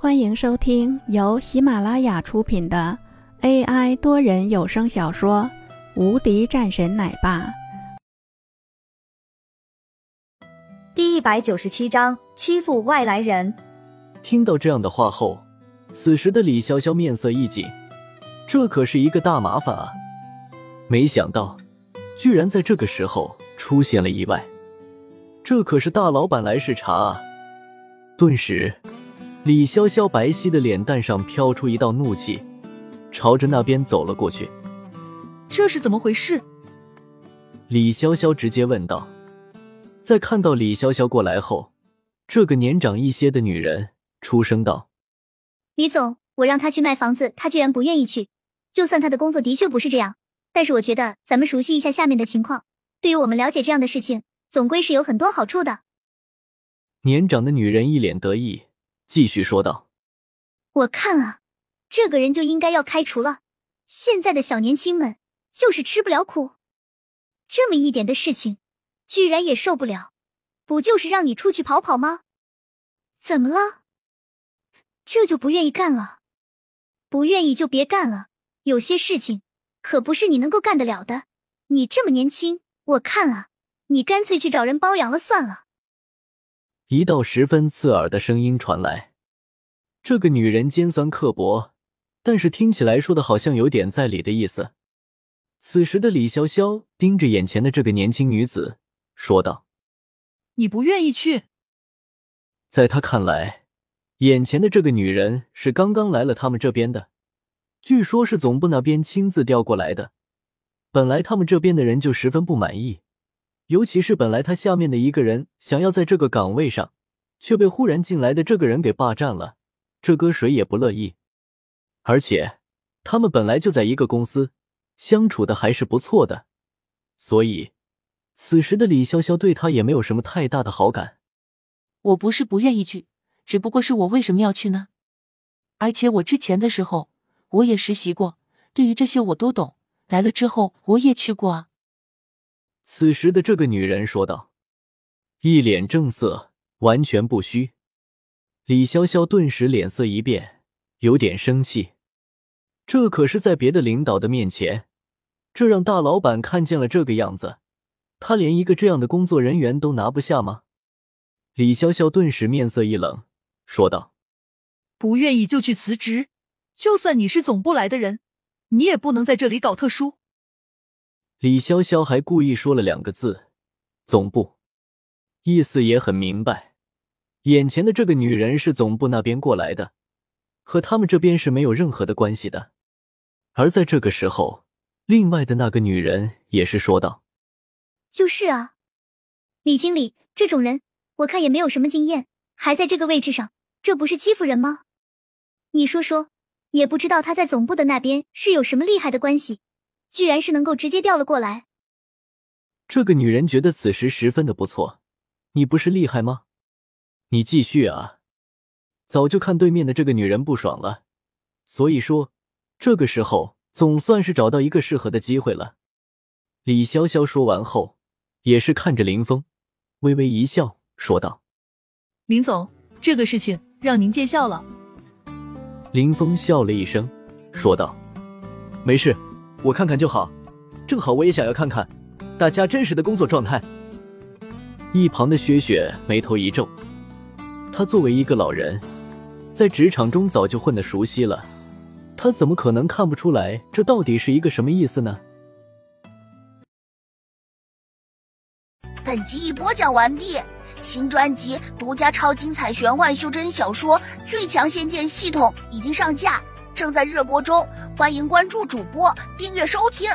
欢迎收听由喜马拉雅出品的 AI 多人有声小说《无敌战神奶爸》第一百九十七章：欺负外来人。听到这样的话后，此时的李潇潇面色一紧，这可是一个大麻烦啊！没想到，居然在这个时候出现了意外，这可是大老板来视察啊！顿时。李潇潇白皙的脸蛋上飘出一道怒气，朝着那边走了过去。这是怎么回事？李潇潇直接问道。在看到李潇潇过来后，这个年长一些的女人出声道：“李总，我让他去卖房子，他居然不愿意去。就算他的工作的确不是这样，但是我觉得咱们熟悉一下下面的情况，对于我们了解这样的事情，总归是有很多好处的。”年长的女人一脸得意。继续说道：“我看啊，这个人就应该要开除了。现在的小年轻们就是吃不了苦，这么一点的事情，居然也受不了，不就是让你出去跑跑吗？怎么了？这就不愿意干了？不愿意就别干了。有些事情可不是你能够干得了的。你这么年轻，我看啊，你干脆去找人包养了算了。”一道十分刺耳的声音传来，这个女人尖酸刻薄，但是听起来说的好像有点在理的意思。此时的李潇潇盯着眼前的这个年轻女子，说道：“你不愿意去？”在他看来，眼前的这个女人是刚刚来了他们这边的，据说是总部那边亲自调过来的。本来他们这边的人就十分不满意。尤其是本来他下面的一个人想要在这个岗位上，却被忽然进来的这个人给霸占了，这搁谁也不乐意。而且他们本来就在一个公司，相处的还是不错的，所以此时的李潇潇对他也没有什么太大的好感。我不是不愿意去，只不过是我为什么要去呢？而且我之前的时候我也实习过，对于这些我都懂。来了之后我也去过啊。此时的这个女人说道，一脸正色，完全不虚。李潇潇顿时脸色一变，有点生气。这可是在别的领导的面前，这让大老板看见了这个样子，他连一个这样的工作人员都拿不下吗？李潇潇顿时面色一冷，说道：“不愿意就去辞职，就算你是总部来的人，你也不能在这里搞特殊。”李潇潇还故意说了两个字“总部”，意思也很明白，眼前的这个女人是总部那边过来的，和他们这边是没有任何的关系的。而在这个时候，另外的那个女人也是说道：“就是啊，李经理这种人，我看也没有什么经验，还在这个位置上，这不是欺负人吗？你说说，也不知道他在总部的那边是有什么厉害的关系。”居然是能够直接调了过来。这个女人觉得此时十分的不错。你不是厉害吗？你继续啊！早就看对面的这个女人不爽了，所以说这个时候总算是找到一个适合的机会了。李潇潇说完后，也是看着林峰，微微一笑，说道：“林总，这个事情让您见笑了。”林峰笑了一声，说道：“没事。”我看看就好，正好我也想要看看大家真实的工作状态。一旁的雪雪眉头一皱，她作为一个老人，在职场中早就混得熟悉了，她怎么可能看不出来这到底是一个什么意思呢？本集已播讲完毕，新专辑独家超精彩玄幻修真小说《最强仙剑系统》已经上架。正在热播中，欢迎关注主播，订阅收听。